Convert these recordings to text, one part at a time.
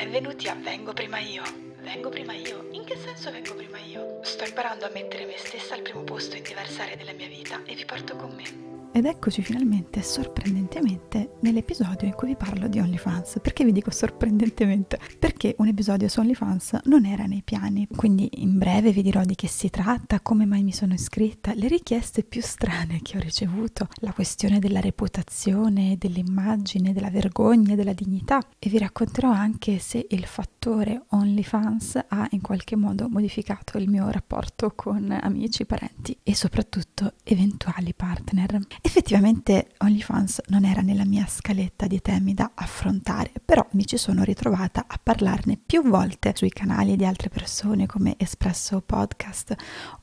Benvenuti a Vengo prima io. Vengo prima io? In che senso vengo prima io? Sto imparando a mettere me stessa al primo posto in diverse aree della mia vita e vi porto con me. Ed eccoci finalmente, sorprendentemente, nell'episodio in cui vi parlo di OnlyFans. Perché vi dico sorprendentemente? Perché un episodio su OnlyFans non era nei piani. Quindi in breve vi dirò di che si tratta, come mai mi sono iscritta, le richieste più strane che ho ricevuto, la questione della reputazione, dell'immagine, della vergogna, della dignità. E vi racconterò anche se il fattore OnlyFans ha in qualche modo modificato il mio rapporto con amici, parenti e soprattutto eventuali partner. Effettivamente OnlyFans non era nella mia scaletta di temi da affrontare, però mi ci sono ritrovata a parlarne più volte sui canali di altre persone come Espresso Podcast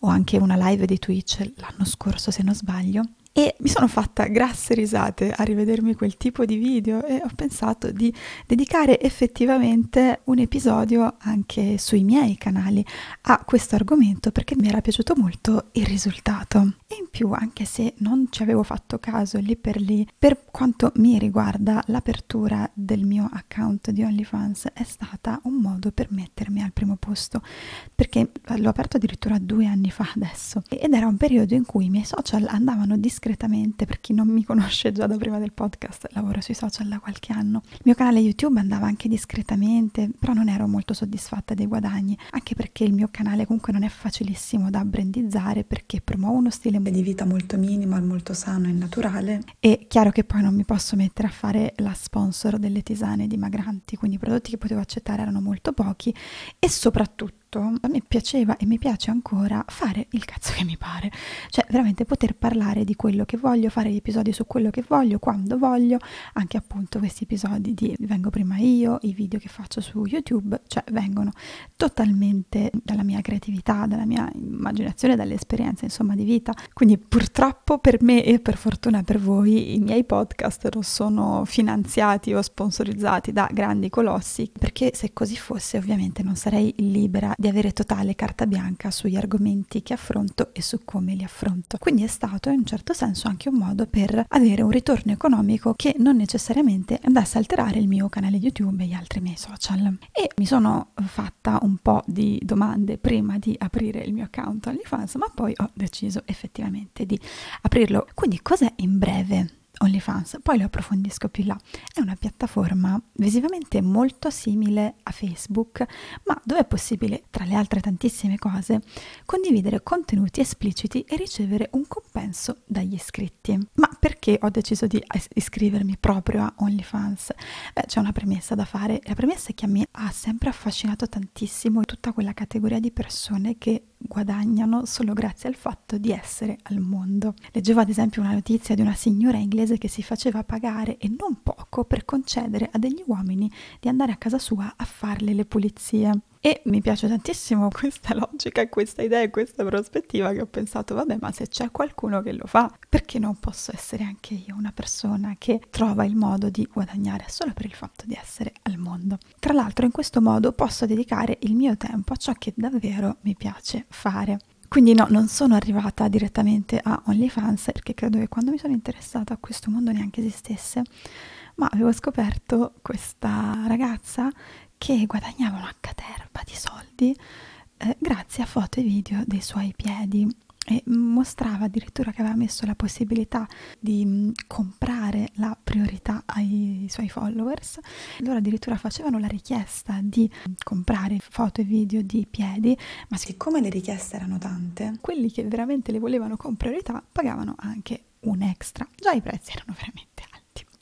o anche una live di Twitch l'anno scorso se non sbaglio e mi sono fatta grasse risate a rivedermi quel tipo di video e ho pensato di dedicare effettivamente un episodio anche sui miei canali a questo argomento perché mi era piaciuto molto il risultato. E in più, anche se non ci avevo fatto caso lì per lì, per quanto mi riguarda, l'apertura del mio account di OnlyFans è stata un modo per mettermi al primo posto, perché l'ho aperto addirittura due anni fa adesso ed era un periodo in cui i miei social andavano discretamente, per chi non mi conosce già da prima del podcast, lavoro sui social da qualche anno. Il mio canale YouTube andava anche discretamente, però non ero molto soddisfatta dei guadagni, anche perché il mio canale comunque non è facilissimo da brandizzare perché promuovo uno stile di vita molto minimal, molto sano e naturale. E chiaro che poi non mi posso mettere a fare la sponsor delle tisane dimagranti, quindi i prodotti che potevo accettare erano molto pochi e soprattutto tutto, a me piaceva e mi piace ancora fare il cazzo che mi pare, cioè veramente poter parlare di quello che voglio, fare gli episodi su quello che voglio, quando voglio, anche appunto questi episodi di vengo prima io, i video che faccio su YouTube, cioè vengono totalmente dalla mia creatività, dalla mia immaginazione, dall'esperienza insomma di vita, quindi purtroppo per me e per fortuna per voi i miei podcast non sono finanziati o sponsorizzati da grandi colossi, perché se così fosse ovviamente non sarei libera di avere totale carta bianca sugli argomenti che affronto e su come li affronto. Quindi è stato in un certo senso anche un modo per avere un ritorno economico che non necessariamente andasse a alterare il mio canale YouTube e gli altri miei social. E mi sono fatta un po' di domande prima di aprire il mio account OnlyFans, ma poi ho deciso effettivamente di aprirlo. Quindi cos'è in breve OnlyFans, poi lo approfondisco più là. È una piattaforma visivamente molto simile a Facebook, ma dove è possibile, tra le altre tantissime cose, condividere contenuti espliciti e ricevere un compenso dagli iscritti. Ma perché ho deciso di iscrivermi proprio a OnlyFans? Beh, c'è una premessa da fare. La premessa è che a me ha sempre affascinato tantissimo tutta quella categoria di persone che guadagnano solo grazie al fatto di essere al mondo. Leggevo ad esempio una notizia di una signora inglese che si faceva pagare e non poco per concedere a degli uomini di andare a casa sua a farle le pulizie. E mi piace tantissimo questa logica questa idea e questa prospettiva che ho pensato, vabbè, ma se c'è qualcuno che lo fa, perché non posso essere anche io una persona che trova il modo di guadagnare solo per il fatto di essere al mondo? Tra l'altro, in questo modo posso dedicare il mio tempo a ciò che davvero mi piace fare. Quindi no, non sono arrivata direttamente a OnlyFans perché credo che quando mi sono interessata a questo mondo neanche esistesse, ma avevo scoperto questa ragazza che guadagnava una caterva di soldi eh, grazie a foto e video dei suoi piedi e mostrava addirittura che aveva messo la possibilità di mh, mm, comprare la priorità ai suoi followers. Loro addirittura facevano la richiesta di comprare foto e video di piedi, ma siccome le richieste erano tante, quelli che veramente le volevano con priorità pagavano anche un extra. Già i prezzi erano veramente alti.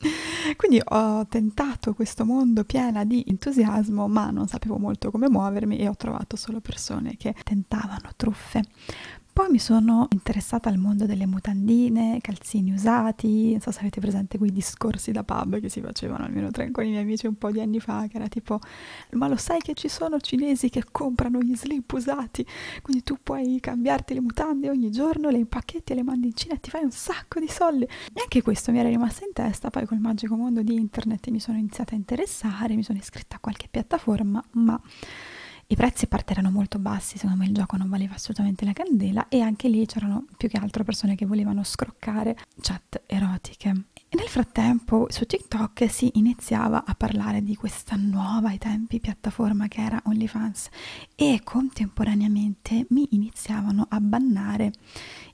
Quindi ho tentato questo mondo piena di entusiasmo, ma non sapevo molto come muovermi e ho trovato solo persone che tentavano truffe. Poi mi sono interessata al mondo delle mutandine, calzini usati, non so se avete presente quei discorsi da pub che si facevano almeno tre con i miei amici un po' di anni fa, che era tipo, ma lo sai che ci sono cinesi che comprano gli slip usati, quindi tu puoi cambiarti le mutande ogni giorno, le impacchetti e le mandi in Cina e ti fai un sacco di soldi. E anche questo mi era rimasto in testa, poi col magico mondo di internet mi sono iniziata a interessare, mi sono iscritta a qualche piattaforma, ma i prezzi a parte erano molto bassi, secondo me il gioco non valeva assolutamente la candela e anche lì c'erano più che altro persone che volevano scroccare chat erotiche. E nel frattempo su TikTok si iniziava a parlare di questa nuova ai tempi piattaforma che era OnlyFans e contemporaneamente mi iniziavano a bannare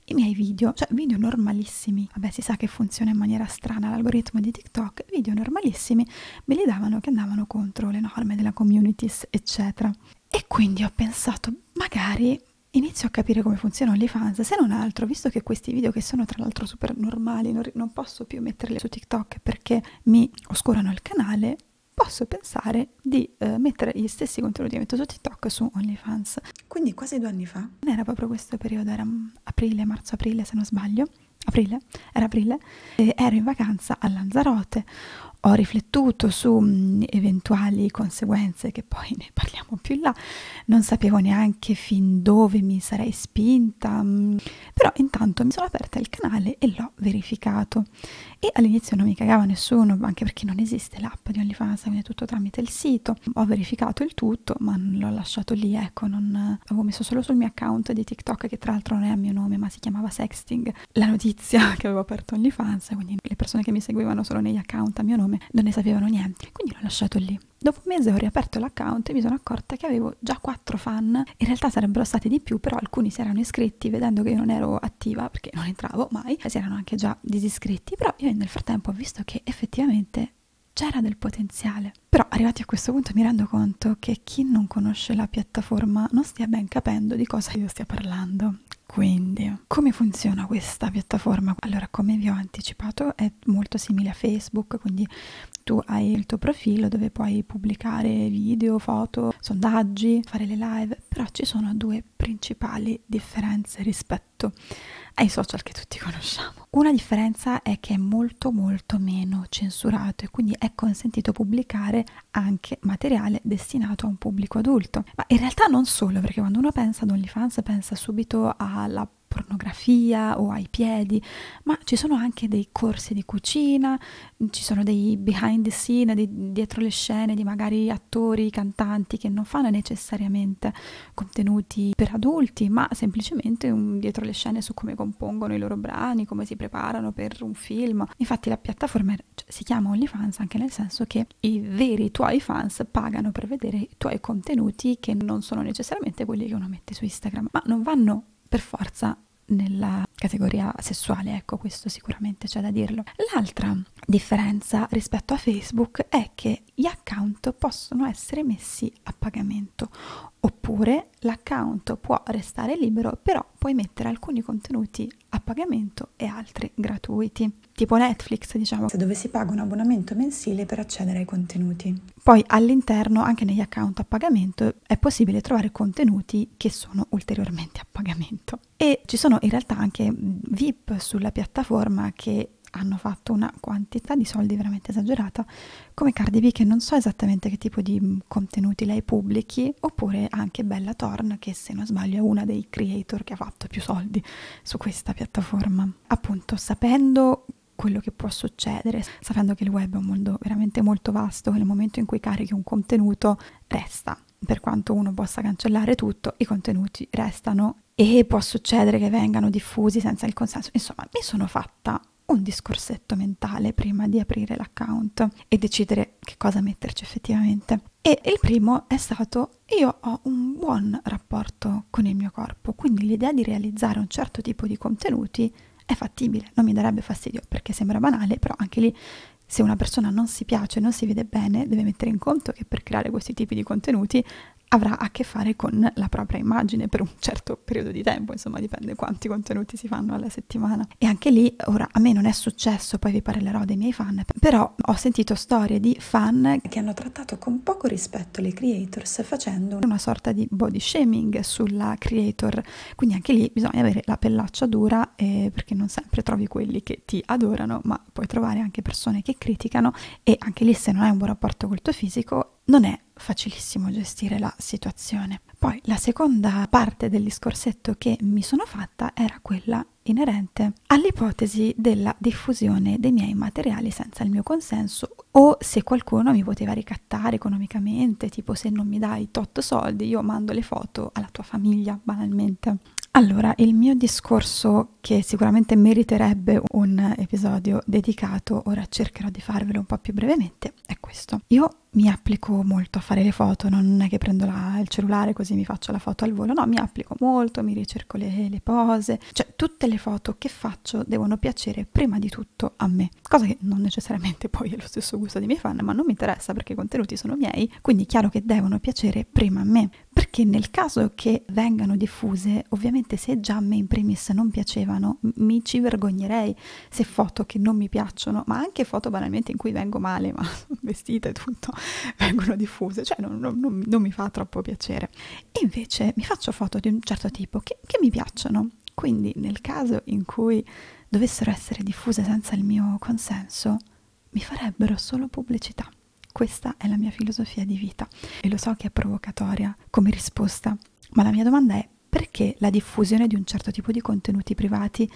i miei video, cioè video normalissimi. Vabbè, si sa che funziona in maniera strana l'algoritmo di TikTok, video normalissimi me li davano che andavano contro le norme della communities, eccetera. E quindi ho pensato, magari inizio a capire come funziona OnlyFans, se non altro, visto che questi video che sono tra l'altro super normali, non, non posso più metterli su TikTok perché mi oscurano il canale, posso pensare di eh, mettere gli stessi contenuti che metto su TikTok su OnlyFans. Quindi quasi due anni fa, non era proprio questo periodo, era aprile, marzo-aprile se non sbaglio, aprile, era aprile, ero in vacanza a Lanzarote, ho riflettuto su mm, eventuali conseguenze che poi ne parliamo più in là, non sapevo neanche fin dove mi sarei spinta, mm, però intanto mi sono aperta il canale e l'ho verificato e all'inizio non mi cagava nessuno, anche perché non esiste l'app di OnlyFans, quindi è tutto tramite il sito, ho verificato il tutto ma l'ho lasciato lì, ecco, non, avevo messo solo sul mio account di TikTok che tra l'altro non è a mio nome ma si chiamava Sexting, la notizia che avevo aperto OnlyFans, quindi le persone che mi seguivano solo negli account a mio nome non ne sapevano niente, quindi l'ho lasciato lì. Dopo un mese ho riaperto l'account e mi sono accorta che avevo già quattro fan, in realtà sarebbero stati di più, però alcuni si erano iscritti vedendo che io non ero attiva perché non entravo mai, si erano anche già disiscritti, però io nel frattempo ho visto che effettivamente c'era del potenziale. Però arrivati a questo punto mi rendo conto che chi non conosce la piattaforma non stia ben capendo di cosa io stia parlando. Quindi, come funziona questa piattaforma? Allora, come vi ho anticipato, è molto simile a Facebook, quindi tu hai il tuo profilo dove puoi pubblicare video, foto, sondaggi, fare le live, però ci sono due principali differenze rispetto ai social che tutti conosciamo. Una differenza è che è molto molto meno censurato e quindi è consentito pubblicare anche materiale destinato a un pubblico adulto. Ma in realtà non solo, perché quando uno pensa ad OnlyFans pensa subito alla pornografia o ai piedi, ma ci sono anche dei corsi di cucina, ci sono dei behind the scene, di, dietro le scene di magari attori, cantanti che non fanno necessariamente contenuti per adulti, ma semplicemente un dietro le scene su come compongono i loro brani, come si preparano per un film. Infatti la piattaforma cioè, si chiama OnlyFans anche nel senso che i veri tuoi fans pagano per vedere i tuoi contenuti che non sono necessariamente quelli che uno mette su Instagram, ma non vanno per forza nella categoria sessuale, ecco questo sicuramente c'è da dirlo. L'altra differenza rispetto a Facebook è che gli account possono essere messi a pagamento oppure l'account può restare libero però puoi mettere alcuni contenuti a pagamento e altri gratuiti tipo Netflix diciamo. Dove si paga un abbonamento mensile per accedere ai contenuti. Poi all'interno anche negli account a pagamento è possibile trovare contenuti che sono ulteriormente a pagamento. E ci sono in realtà anche VIP sulla piattaforma che hanno fatto una quantità di soldi veramente esagerata, come Cardi B che non so esattamente che tipo di contenuti lei pubblichi, oppure anche Bella Thorne che se non sbaglio è una dei creator che ha fatto più soldi su questa piattaforma. Appunto, sapendo quello che può succedere, sapendo che il web è un mondo veramente molto vasto, nel momento in cui carichi un contenuto resta. Per quanto uno possa cancellare tutto, i contenuti restano e può succedere che vengano diffusi senza il consenso. Insomma, mi sono fatta un discorsetto mentale prima di aprire l'account e decidere che cosa metterci effettivamente. E il primo è stato io ho un buon rapporto con il mio corpo, quindi l'idea di realizzare un certo tipo di contenuti è fattibile, non mi darebbe fastidio perché sembra banale, però anche lì se una persona non si piace, non si vede bene, deve mettere in conto che per creare questi tipi di contenuti avrà a che fare con la propria immagine per un certo periodo di tempo, insomma dipende quanti contenuti si fanno alla settimana. E anche lì, ora a me non è successo, poi vi parlerò dei miei fan, però ho sentito storie di fan che hanno trattato con poco rispetto le creators facendo una sorta di body shaming sulla creator, quindi anche lì bisogna avere la pellaccia dura eh, perché non sempre trovi quelli che ti adorano, ma puoi trovare anche persone che criticano e anche lì se non hai un buon rapporto col tuo fisico non è facilissimo gestire la situazione. Poi la seconda parte del discorsetto che mi sono fatta era quella inerente all'ipotesi della diffusione dei miei materiali senza il mio consenso o se qualcuno mi poteva ricattare economicamente, tipo se non mi dai tot soldi io mando le foto alla tua famiglia banalmente. Allora, il mio discorso, che sicuramente meriterebbe un episodio dedicato, ora cercherò di farvelo un po' più brevemente, è questo. Io mi applico molto a fare le foto, non è che prendo la, il cellulare così mi faccio la foto al volo, no, mi applico molto, mi ricerco le, le, pose, cioè tutte le foto che faccio devono piacere prima di tutto a me, cosa che non necessariamente poi è lo stesso gusto dei miei fan, ma non mi interessa perché i contenuti sono miei, quindi è chiaro che devono piacere prima a me, perché nel caso che vengano diffuse, ovviamente se già a me in primis non piacevano, mi ci vergognerei se foto che non mi piacciono, ma anche foto banalmente in cui vengo male, ma vestita e tutto, vengono diffuse, cioè non, non, non, mi fa troppo piacere. E invece mi faccio foto di un certo tipo che, che mi piacciono, quindi nel caso in cui dovessero essere diffuse senza il mio consenso, mi farebbero solo pubblicità. Questa è la mia filosofia di vita e lo so che è provocatoria come risposta, ma la mia domanda è perché la diffusione di un certo tipo di contenuti privati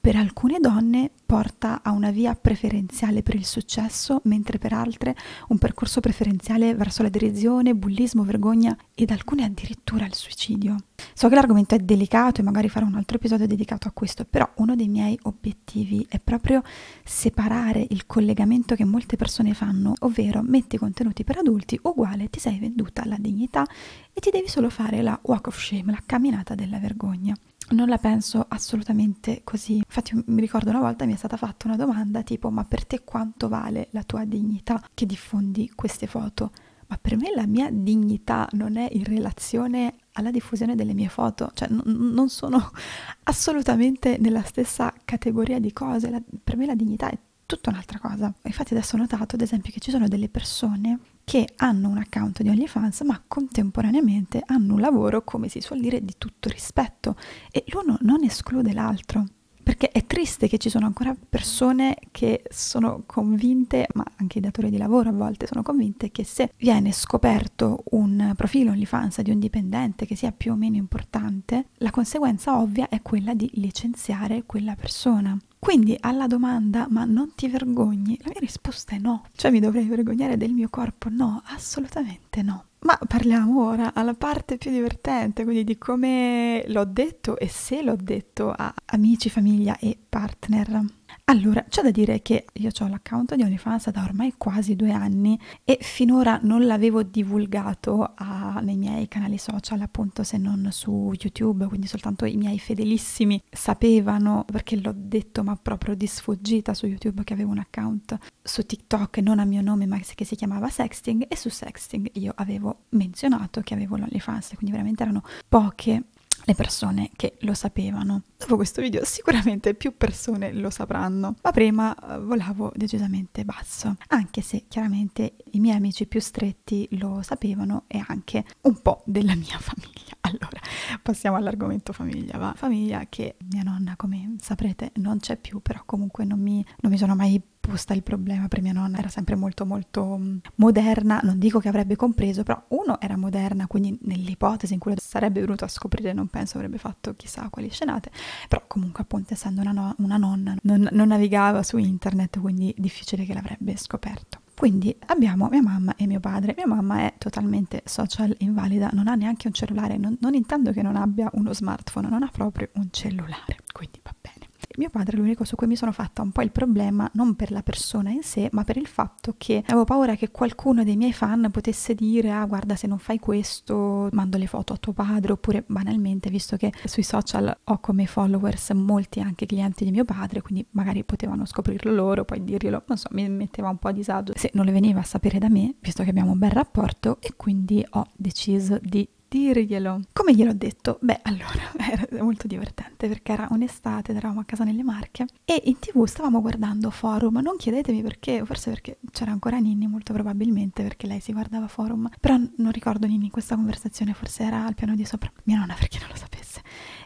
per alcune donne porta a una via preferenziale per il successo, mentre per altre un percorso preferenziale verso la derisione, bullismo, vergogna ed alcune addirittura il suicidio. So che l'argomento è delicato e magari farò un altro episodio dedicato a questo, però uno dei miei obiettivi è proprio separare il collegamento che molte persone fanno, ovvero metti contenuti per adulti uguale ti sei venduta la dignità e ti devi solo fare la walk of shame, la camminata della vergogna non la penso assolutamente così. Infatti mi ricordo una volta mi è stata fatta una domanda tipo ma per te quanto vale la tua dignità che diffondi queste foto? Ma per me la mia dignità non è in relazione alla diffusione delle mie foto, cioè n- non sono assolutamente nella stessa categoria di cose, la, per me la dignità è tutta un'altra cosa. Infatti adesso ho notato ad esempio che ci sono delle persone che hanno un account di OnlyFans ma contemporaneamente hanno un lavoro, come si suol dire, di tutto rispetto e l'uno non esclude l'altro. Perché è triste che ci sono ancora persone che sono convinte, ma anche i datori di lavoro a volte sono convinte, che se viene scoperto un profilo OnlyFans di un dipendente che sia più o meno importante, la conseguenza ovvia è quella di licenziare quella persona. Quindi alla domanda ma non ti vergogni? La mia risposta è no. Cioè mi dovrei vergognare del mio corpo? No, assolutamente no. Ma parliamo ora alla parte più divertente, quindi di come l'ho detto e se l'ho detto a amici, famiglia e partner. Allora, c'è da dire che io ho l'account di OnlyFans da ormai quasi due anni e finora non l'avevo divulgato a, nei miei canali social, appunto se non su YouTube, quindi soltanto i miei fedelissimi sapevano, perché l'ho detto ma proprio di sfuggita su YouTube che avevo un account su TikTok non a mio nome ma che si chiamava Sexting e su Sexting io avevo menzionato che avevo l'OnlyFans, quindi veramente erano poche le persone che lo sapevano. Dopo questo video sicuramente più persone lo sapranno, ma prima uh, volavo decisamente basso, anche se chiaramente i miei amici più stretti lo sapevano e anche un po' della mia famiglia. Allora, passiamo all'argomento famiglia, va? Famiglia che mia nonna, come saprete, non c'è più, però comunque non mi, non mi sono mai posta il problema per mia nonna, era sempre molto molto mm, moderna, non dico che avrebbe compreso, però uno era moderna, quindi nell'ipotesi in cui sarebbe venuto a scoprire non penso avrebbe fatto chissà quali scenate, però comunque appunto essendo una, no- una nonna non, non navigava su internet, quindi difficile che l'avrebbe scoperto. Quindi abbiamo mia mamma e mio padre. Mia mamma è totalmente social invalida, non ha neanche un cellulare, non, non intendo che non abbia uno smartphone, non ha proprio un cellulare, quindi va bene. Mio padre è l'unico su cui mi sono fatta un po' il problema, non per la persona in sé, ma per il fatto che avevo paura che qualcuno dei miei fan potesse dire ah guarda se non fai questo mando le foto a tuo padre, oppure banalmente, visto che sui social ho come followers molti anche clienti di mio padre, quindi magari potevano scoprirlo loro, poi dirglielo, non so, mi metteva un po' a disagio. Se non le veniva a sapere da me, visto che abbiamo un bel rapporto e quindi ho deciso di dirglielo. Come gliel'ho detto? Beh, allora, era molto divertente perché era un'estate, eravamo a casa nelle Marche e in tv stavamo guardando Forum, non chiedetemi perché, forse perché c'era ancora Ninni, molto probabilmente perché lei si guardava Forum, però non ricordo Ninni in questa conversazione, forse era al piano di sopra, mia nonna per chi non lo sapesse.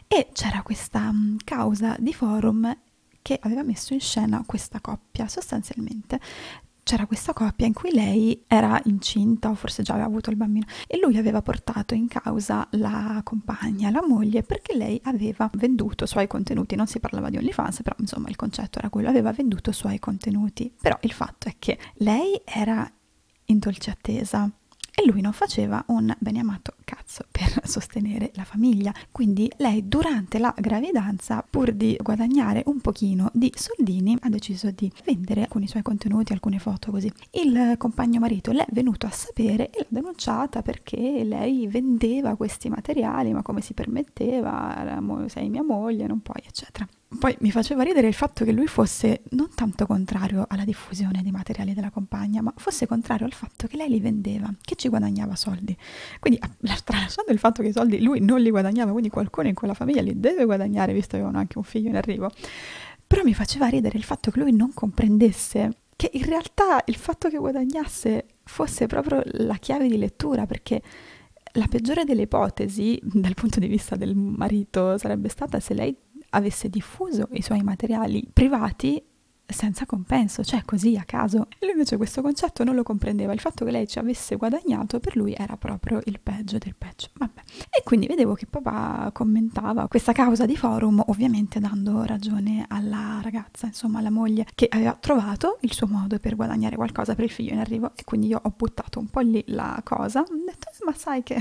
E c'era questa um, causa di Forum che aveva messo in scena questa coppia, sostanzialmente c'era questa coppia in cui lei era incinta o forse già aveva avuto il bambino e lui aveva portato in causa la compagna, la moglie, perché lei aveva venduto i suoi contenuti. Non si parlava di OnlyFans, però insomma il concetto era quello, aveva venduto i suoi contenuti. Però il fatto è che lei era in dolce attesa e lui non faceva un bene amato cazzo per sostenere la famiglia. Quindi lei durante la gravidanza, pur di guadagnare un pochino di soldini, ha deciso di vendere alcuni suoi contenuti, alcune foto così. Il compagno marito l'è venuto a sapere e l'ha denunciata perché lei vendeva questi materiali, ma come si permetteva, sei mia moglie, non puoi, eccetera. Poi mi faceva ridere il fatto che lui fosse non tanto contrario alla diffusione dei materiali della compagna, ma fosse contrario al fatto che lei li vendeva, che ci guadagnava soldi. Quindi, tralasciando il fatto che i soldi lui non li guadagnava, quindi qualcuno in quella famiglia li deve guadagnare, visto che avevano anche un figlio in arrivo. Però mi faceva ridere il fatto che lui non comprendesse che in realtà il fatto che guadagnasse fosse proprio la chiave di lettura, perché la peggiore delle ipotesi, dal punto di vista del marito, sarebbe stata se lei avesse diffuso i suoi materiali privati senza compenso, cioè così a caso. E lui invece questo concetto non lo comprendeva, il fatto che lei ci avesse guadagnato per lui era proprio il peggio del peggio. Vabbè. E quindi vedevo che papà commentava questa causa di forum, ovviamente dando ragione alla ragazza, insomma alla moglie, che aveva trovato il suo modo per guadagnare qualcosa per il figlio in arrivo e quindi io ho buttato un po' lì la cosa, ho detto ma sai che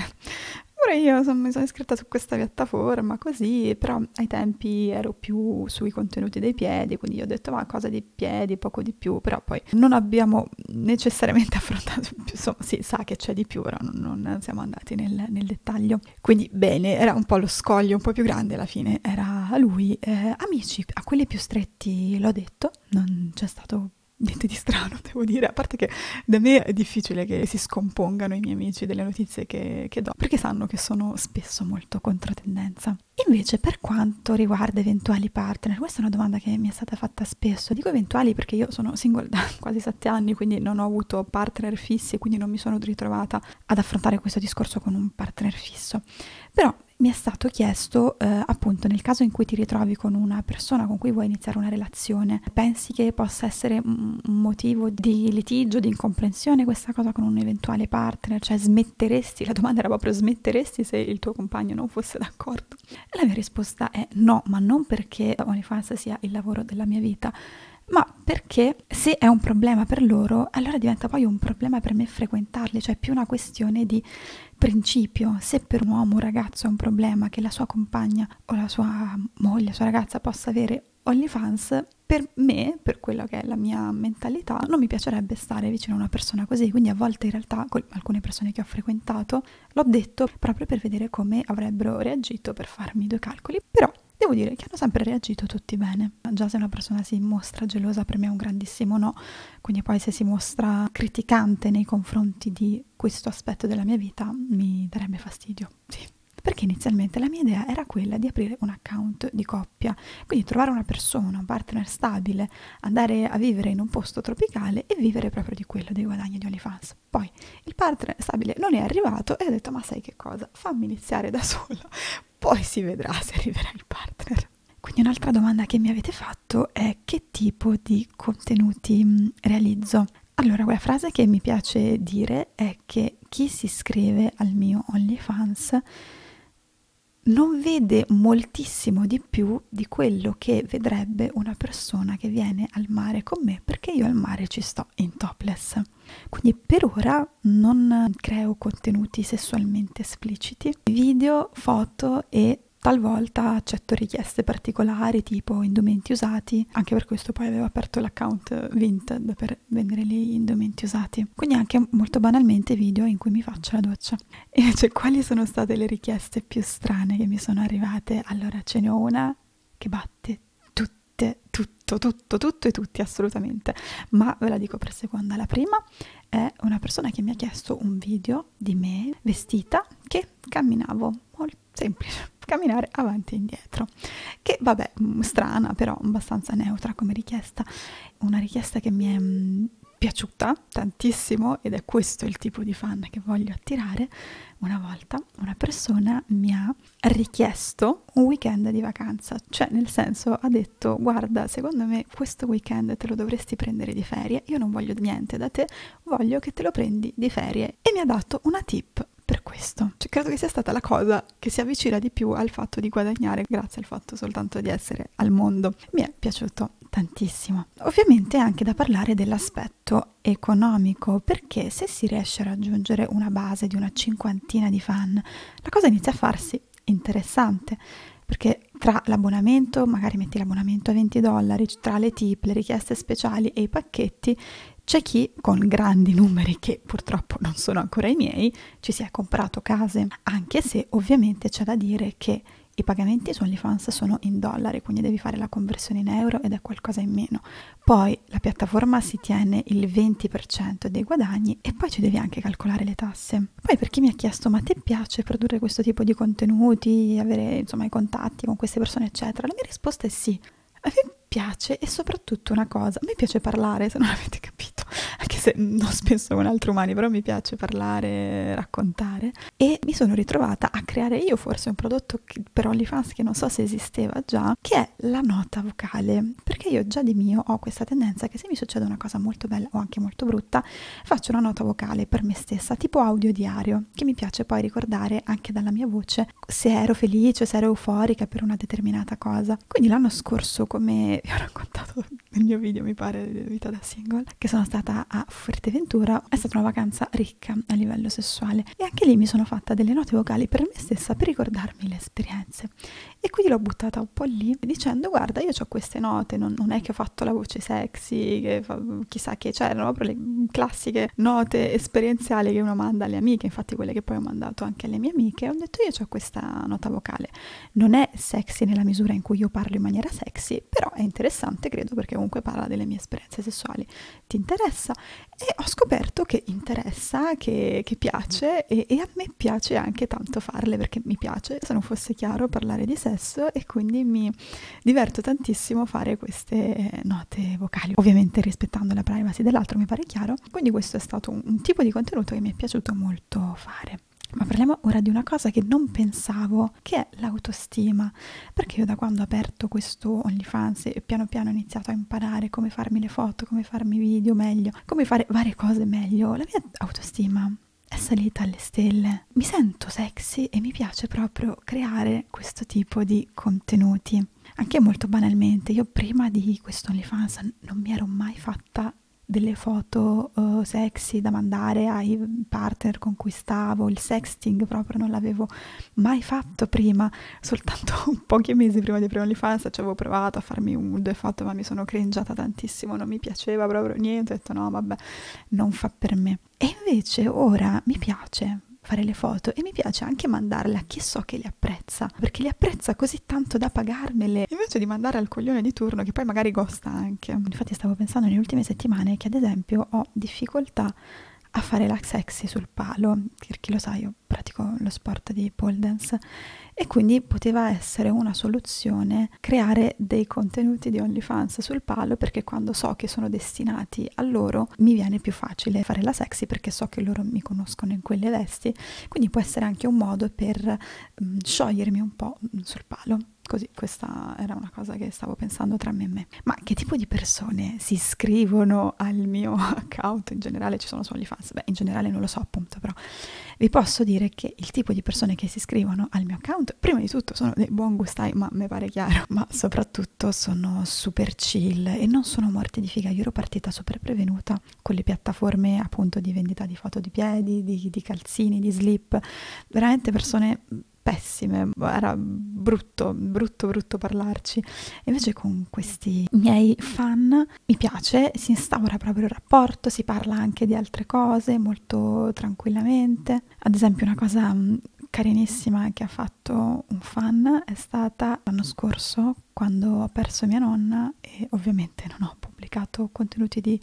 Pure io son, mi sono iscritta su questa piattaforma così, però ai tempi ero più sui contenuti dei piedi, quindi ho detto ma cosa di piedi, poco di più, però poi non abbiamo necessariamente affrontato, insomma si sa che c'è di più, però non, non siamo andati nel, nel, dettaglio. Quindi bene, era un po' lo scoglio un po' più grande alla fine, era lui. Eh, amici, a quelli più stretti l'ho detto, non c'è stato niente di strano, devo dire, a parte che da me è difficile che si scompongano i miei amici delle notizie che, che do, perché sanno che sono spesso molto controtendenza. Invece, per quanto riguarda eventuali partner, questa è una domanda che mi è stata fatta spesso. Dico eventuali perché io sono single da quasi sette anni, quindi non ho avuto partner fissi quindi non mi sono ritrovata ad affrontare questo discorso con un partner fisso. Però mi è stato chiesto eh, appunto nel caso in cui ti ritrovi con una persona con cui vuoi iniziare una relazione, pensi che possa essere un motivo di litigio, di incomprensione questa cosa con un eventuale partner? Cioè smetteresti, la domanda era proprio smetteresti se il tuo compagno non fosse d'accordo? E la mia risposta è no, ma non perché OnlyFans sia il lavoro della mia vita, ma perché se è un problema per loro, allora diventa poi un problema per me frequentarli, cioè più una questione di principio. Se per un uomo, un ragazzo è un problema che la sua compagna o la sua moglie, la sua ragazza possa avere OnlyFans, per me, per quella che è la mia mentalità, non mi piacerebbe stare vicino a una persona così. Quindi a volte in realtà con alcune persone che ho frequentato l'ho detto proprio per vedere come avrebbero reagito, per farmi due calcoli. Però Devo dire che hanno sempre reagito tutti bene. Già se una persona si mostra gelosa per me è un grandissimo no, quindi poi se si mostra criticante nei confronti di questo aspetto della mia vita mi darebbe fastidio, sì. Perché inizialmente la mia idea era quella di aprire un account di coppia, quindi trovare una persona, un partner stabile, andare a vivere in un posto tropicale e vivere proprio di quello, dei guadagni di OnlyFans. Poi il partner stabile non è arrivato e ho detto ma sai che cosa, fammi iniziare da sola, poi si vedrà se arriverà il partner. Quindi un'altra domanda che mi avete fatto è che tipo di contenuti mm, realizzo? Allora, quella frase che mi piace dire è che chi si iscrive al mio OnlyFans non vede moltissimo di più di quello che vedrebbe una persona che viene al mare con me perché io al mare ci sto in topless. Quindi per ora non creo contenuti sessualmente espliciti, video, foto e Talvolta accetto richieste particolari tipo indumenti usati, anche per questo poi avevo aperto l'account Vinted per vendere lì indumenti usati. Quindi anche molto banalmente video in cui mi faccio la doccia. E invece quali sono state le richieste più strane che mi sono arrivate? Allora ce n'è una che batte tutte, tutto, tutto, tutto e tutti assolutamente. Ma ve la dico per seconda. La prima è una persona che mi ha chiesto un video di me vestita che camminavo molto semplice camminare avanti e indietro. Che vabbè, mm, strana, però abbastanza neutra come richiesta. Una richiesta che mi è mm, piaciuta tantissimo ed è questo il tipo di fan che voglio attirare. Una volta una persona mi ha richiesto un weekend di vacanza, cioè nel senso ha detto guarda secondo me questo weekend te lo dovresti prendere di ferie, io non voglio niente da te, voglio che te lo prendi di ferie e mi ha dato una tip per questo. Cioè, credo che sia stata la cosa che si avvicina di più al fatto di guadagnare grazie al fatto soltanto di essere al mondo. Mi è piaciuto tantissimo. Ovviamente è anche da parlare dell'aspetto economico, perché se si riesce a raggiungere una base di una cinquantina di fan, la cosa inizia a farsi interessante perché tra l'abbonamento, magari metti l'abbonamento a 20 dollari, tra le tip, le richieste speciali e i pacchetti, c'è chi con grandi numeri, che purtroppo non sono ancora i miei, ci si è comprato case, anche se ovviamente c'è da dire che i pagamenti su OnlyFans sono in dollari, quindi devi fare la conversione in euro ed è qualcosa in meno. Poi la piattaforma si tiene il 20% dei guadagni e poi ci devi anche calcolare le tasse. Poi per chi mi ha chiesto ma ti piace produrre questo tipo di contenuti, avere insomma i contatti con queste persone eccetera, la mia risposta è sì. A me piace e soprattutto una cosa, a me piace parlare, se non avete capito, anche se non spesso con altri umani, però mi piace parlare, raccontare. E mi sono ritrovata a creare io forse un prodotto che, per OnlyFans che non so se esisteva già, che è la nota vocale, perché io già di mio ho questa tendenza che se mi succede una cosa molto bella o anche molto brutta, faccio una nota vocale per me stessa, tipo audio diario, che mi piace poi ricordare anche dalla mia voce se ero felice, se ero euforica per una determinata cosa. Quindi l'anno scorso come vi ho raccontato nel mio video, mi pare, di vita da single, che sono stata a Fuerteventura, è stata una vacanza ricca a livello sessuale e anche lì mi sono fatta delle note vocali per me stessa per ricordarmi le esperienze. E quindi l'ho buttata un po' lì dicendo guarda io ho queste note, non, non, è che ho fatto la voce sexy, che fa, chissà che, cioè erano proprio le classiche note esperienziali che uno manda alle amiche, infatti quelle che poi ho mandato anche alle mie amiche, ho detto io ho questa nota vocale. Non è sexy nella misura in cui io parlo in maniera sexy, però è interessante credo perché comunque parla delle mie esperienze sessuali. Ti interessa? E ho scoperto che interessa, che, che piace e, e a me piace anche tanto farle perché mi piace, se non fosse chiaro, parlare di sesso stesso e quindi mi diverto tantissimo fare queste note vocali, ovviamente rispettando la privacy dell'altro, mi pare chiaro. Quindi questo è stato un, un tipo di contenuto che mi è piaciuto molto fare. Ma parliamo ora di una cosa che non pensavo, che è l'autostima, perché io da quando ho aperto questo OnlyFans e piano piano ho iniziato a imparare come farmi le foto, come farmi video meglio, come fare varie cose meglio, la mia autostima è salita alle stelle. Mi sento sexy e mi piace proprio creare questo tipo di contenuti. Anche molto banalmente, io prima di questo OnlyFans non mi ero mai fatta delle foto uh, sexy da mandare ai partner con cui stavo, il sexting proprio non l'avevo mai fatto prima, soltanto pochi mesi prima di aprire OnlyFans ci avevo provato a farmi un due foto ma mi sono cringiata tantissimo, non mi piaceva proprio niente, ho detto no vabbè non fa per me. E invece ora mi piace, fare le foto e mi piace anche mandarle a chi so che le apprezza, perché le apprezza così tanto da pagarmele, invece di mandare al coglione di turno che poi magari costa anche. Infatti stavo pensando nelle ultime settimane che ad esempio ho difficoltà a fare la sexy sul palo, per chi lo sa io pratico lo sport di pole dance e quindi poteva essere una soluzione creare dei contenuti di OnlyFans sul palo perché quando so che sono destinati a loro mi viene più facile fare la sexy perché so che loro mi conoscono in quelle vesti, quindi può essere anche un modo per um, sciogliermi un po' sul palo. Così, questa era una cosa che stavo pensando tra me e me. Ma che tipo di persone si iscrivono al mio account? In generale ci sono solo i fans? Beh, in generale non lo so appunto, però vi posso dire che il tipo di persone che si iscrivono al mio account, prima di tutto sono dei buon gustai, ma mi pare chiaro, ma soprattutto sono super chill e non sono morti di figa. Io ero partita super prevenuta con le piattaforme appunto di vendita di foto di piedi, di, di calzini, di slip, veramente persone pessime, era brutto, brutto, brutto parlarci. Invece con questi miei fan mi piace, si instaura proprio il rapporto, si parla anche di altre cose molto tranquillamente. Ad esempio una cosa mm, carinissima che ha fatto un fan è stata l'anno scorso quando ho perso mia nonna e ovviamente non ho pubblicato contenuti di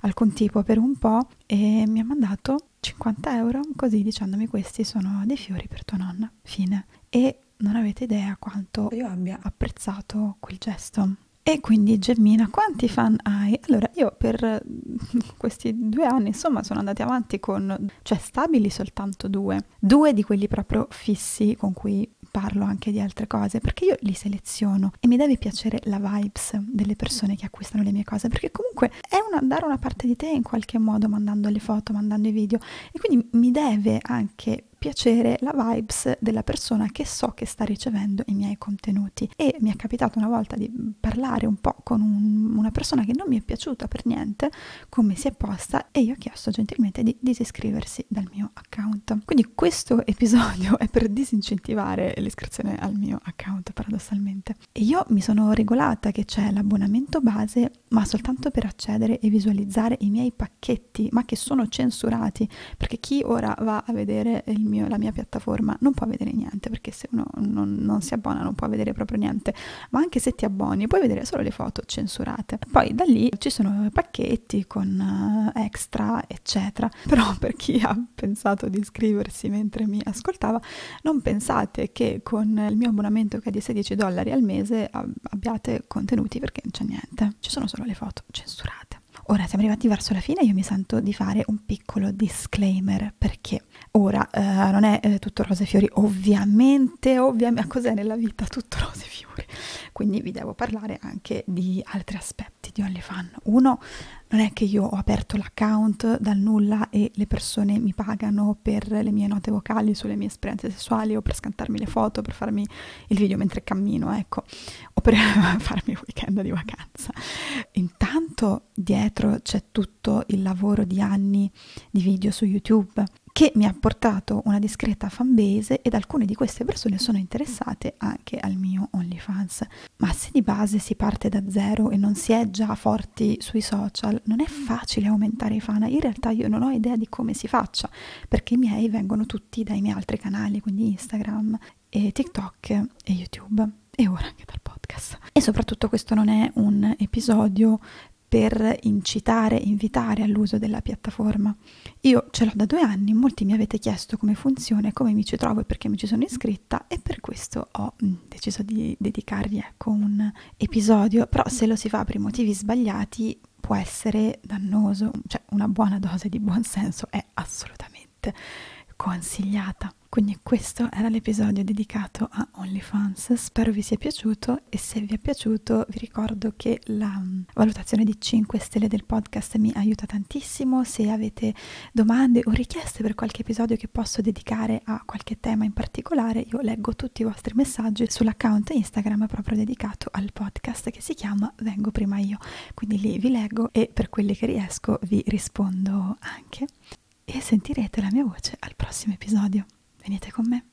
alcun tipo per un po' e mi ha mandato 50 euro così dicendomi questi sono dei fiori per tua nonna. Fine. E non avete idea quanto io abbia apprezzato quel gesto. E quindi Gemmina, quanti fan hai? Allora, io per questi due anni, insomma, sono andati avanti con, cioè stabili soltanto due, due di quelli proprio fissi con cui parlo anche di altre cose, perché io li seleziono e mi deve piacere la vibes delle persone che acquistano le mie cose, perché comunque è una, dare una parte di te in qualche modo mandando le foto, mandando i video e quindi mi deve anche piacere la vibes della persona che so che sta ricevendo i miei contenuti. E mi è capitato una volta di parlare un po' con un, una persona che non mi è piaciuta per niente come si è posta e io ho chiesto gentilmente di disiscriversi dal mio account. Quindi questo episodio è per disincentivare l'iscrizione al mio account paradossalmente. E io mi sono regolata che c'è l'abbonamento base ma soltanto per accedere e visualizzare i miei pacchetti ma che sono censurati perché chi ora va a vedere mio, la mia piattaforma non può vedere niente perché se uno non, non si abbona non può vedere proprio niente. Ma anche se ti abboni puoi vedere solo le foto censurate. Poi da lì ci sono pacchetti con uh, extra eccetera. Però per chi ha pensato di iscriversi mentre mi ascoltava non pensate che con il mio abbonamento che è di 16 dollari al mese abbiate contenuti perché non c'è niente. Ci sono solo le foto censurate. Ora siamo arrivati verso la fine, io mi sento di fare un piccolo disclaimer perché ora eh, non è eh, tutto rose e fiori, ovviamente, ovviamente, cos'è nella vita tutto rose e fiori? Quindi vi devo parlare anche di altri aspetti di OnlyFans. Uno, non è che io ho aperto l'account dal nulla e le persone mi pagano per le mie note vocali sulle mie esperienze sessuali o per scantarmi le foto, per farmi il video mentre cammino, ecco, o per farmi il weekend di vacanza. Intanto dietro c'è tutto il lavoro di anni di video su YouTube che mi ha portato una discreta fanbase ed alcune di queste persone sono interessate anche al mio OnlyFans. Ma se di base si parte da zero e non si è già forti sui social, non è facile aumentare i fan. In realtà io non ho idea di come si faccia, perché i miei vengono tutti dai miei altri canali, quindi Instagram e TikTok e YouTube e ora anche dal podcast. E soprattutto questo non è un episodio per incitare, invitare all'uso della piattaforma. Io ce l'ho da due anni, molti mi avete chiesto come funziona, come mi ci trovo e perché mi ci sono iscritta e per questo ho mm, deciso di dedicarvi ecco, un episodio, però se lo si fa per i motivi sbagliati può essere dannoso, cioè una buona dose di buonsenso è assolutamente consigliata. Quindi questo era l'episodio dedicato a OnlyFans, spero vi sia piaciuto e se vi è piaciuto vi ricordo che la mm, valutazione di 5 stelle del podcast mi aiuta tantissimo, se avete domande o richieste per qualche episodio che posso dedicare a qualche tema in particolare io leggo tutti i vostri messaggi sull'account Instagram proprio dedicato al podcast che si chiama Vengo prima io, quindi lì vi leggo e per quelli che riesco vi rispondo anche. E sentirete la mia voce al prossimo episodio. Venite con me.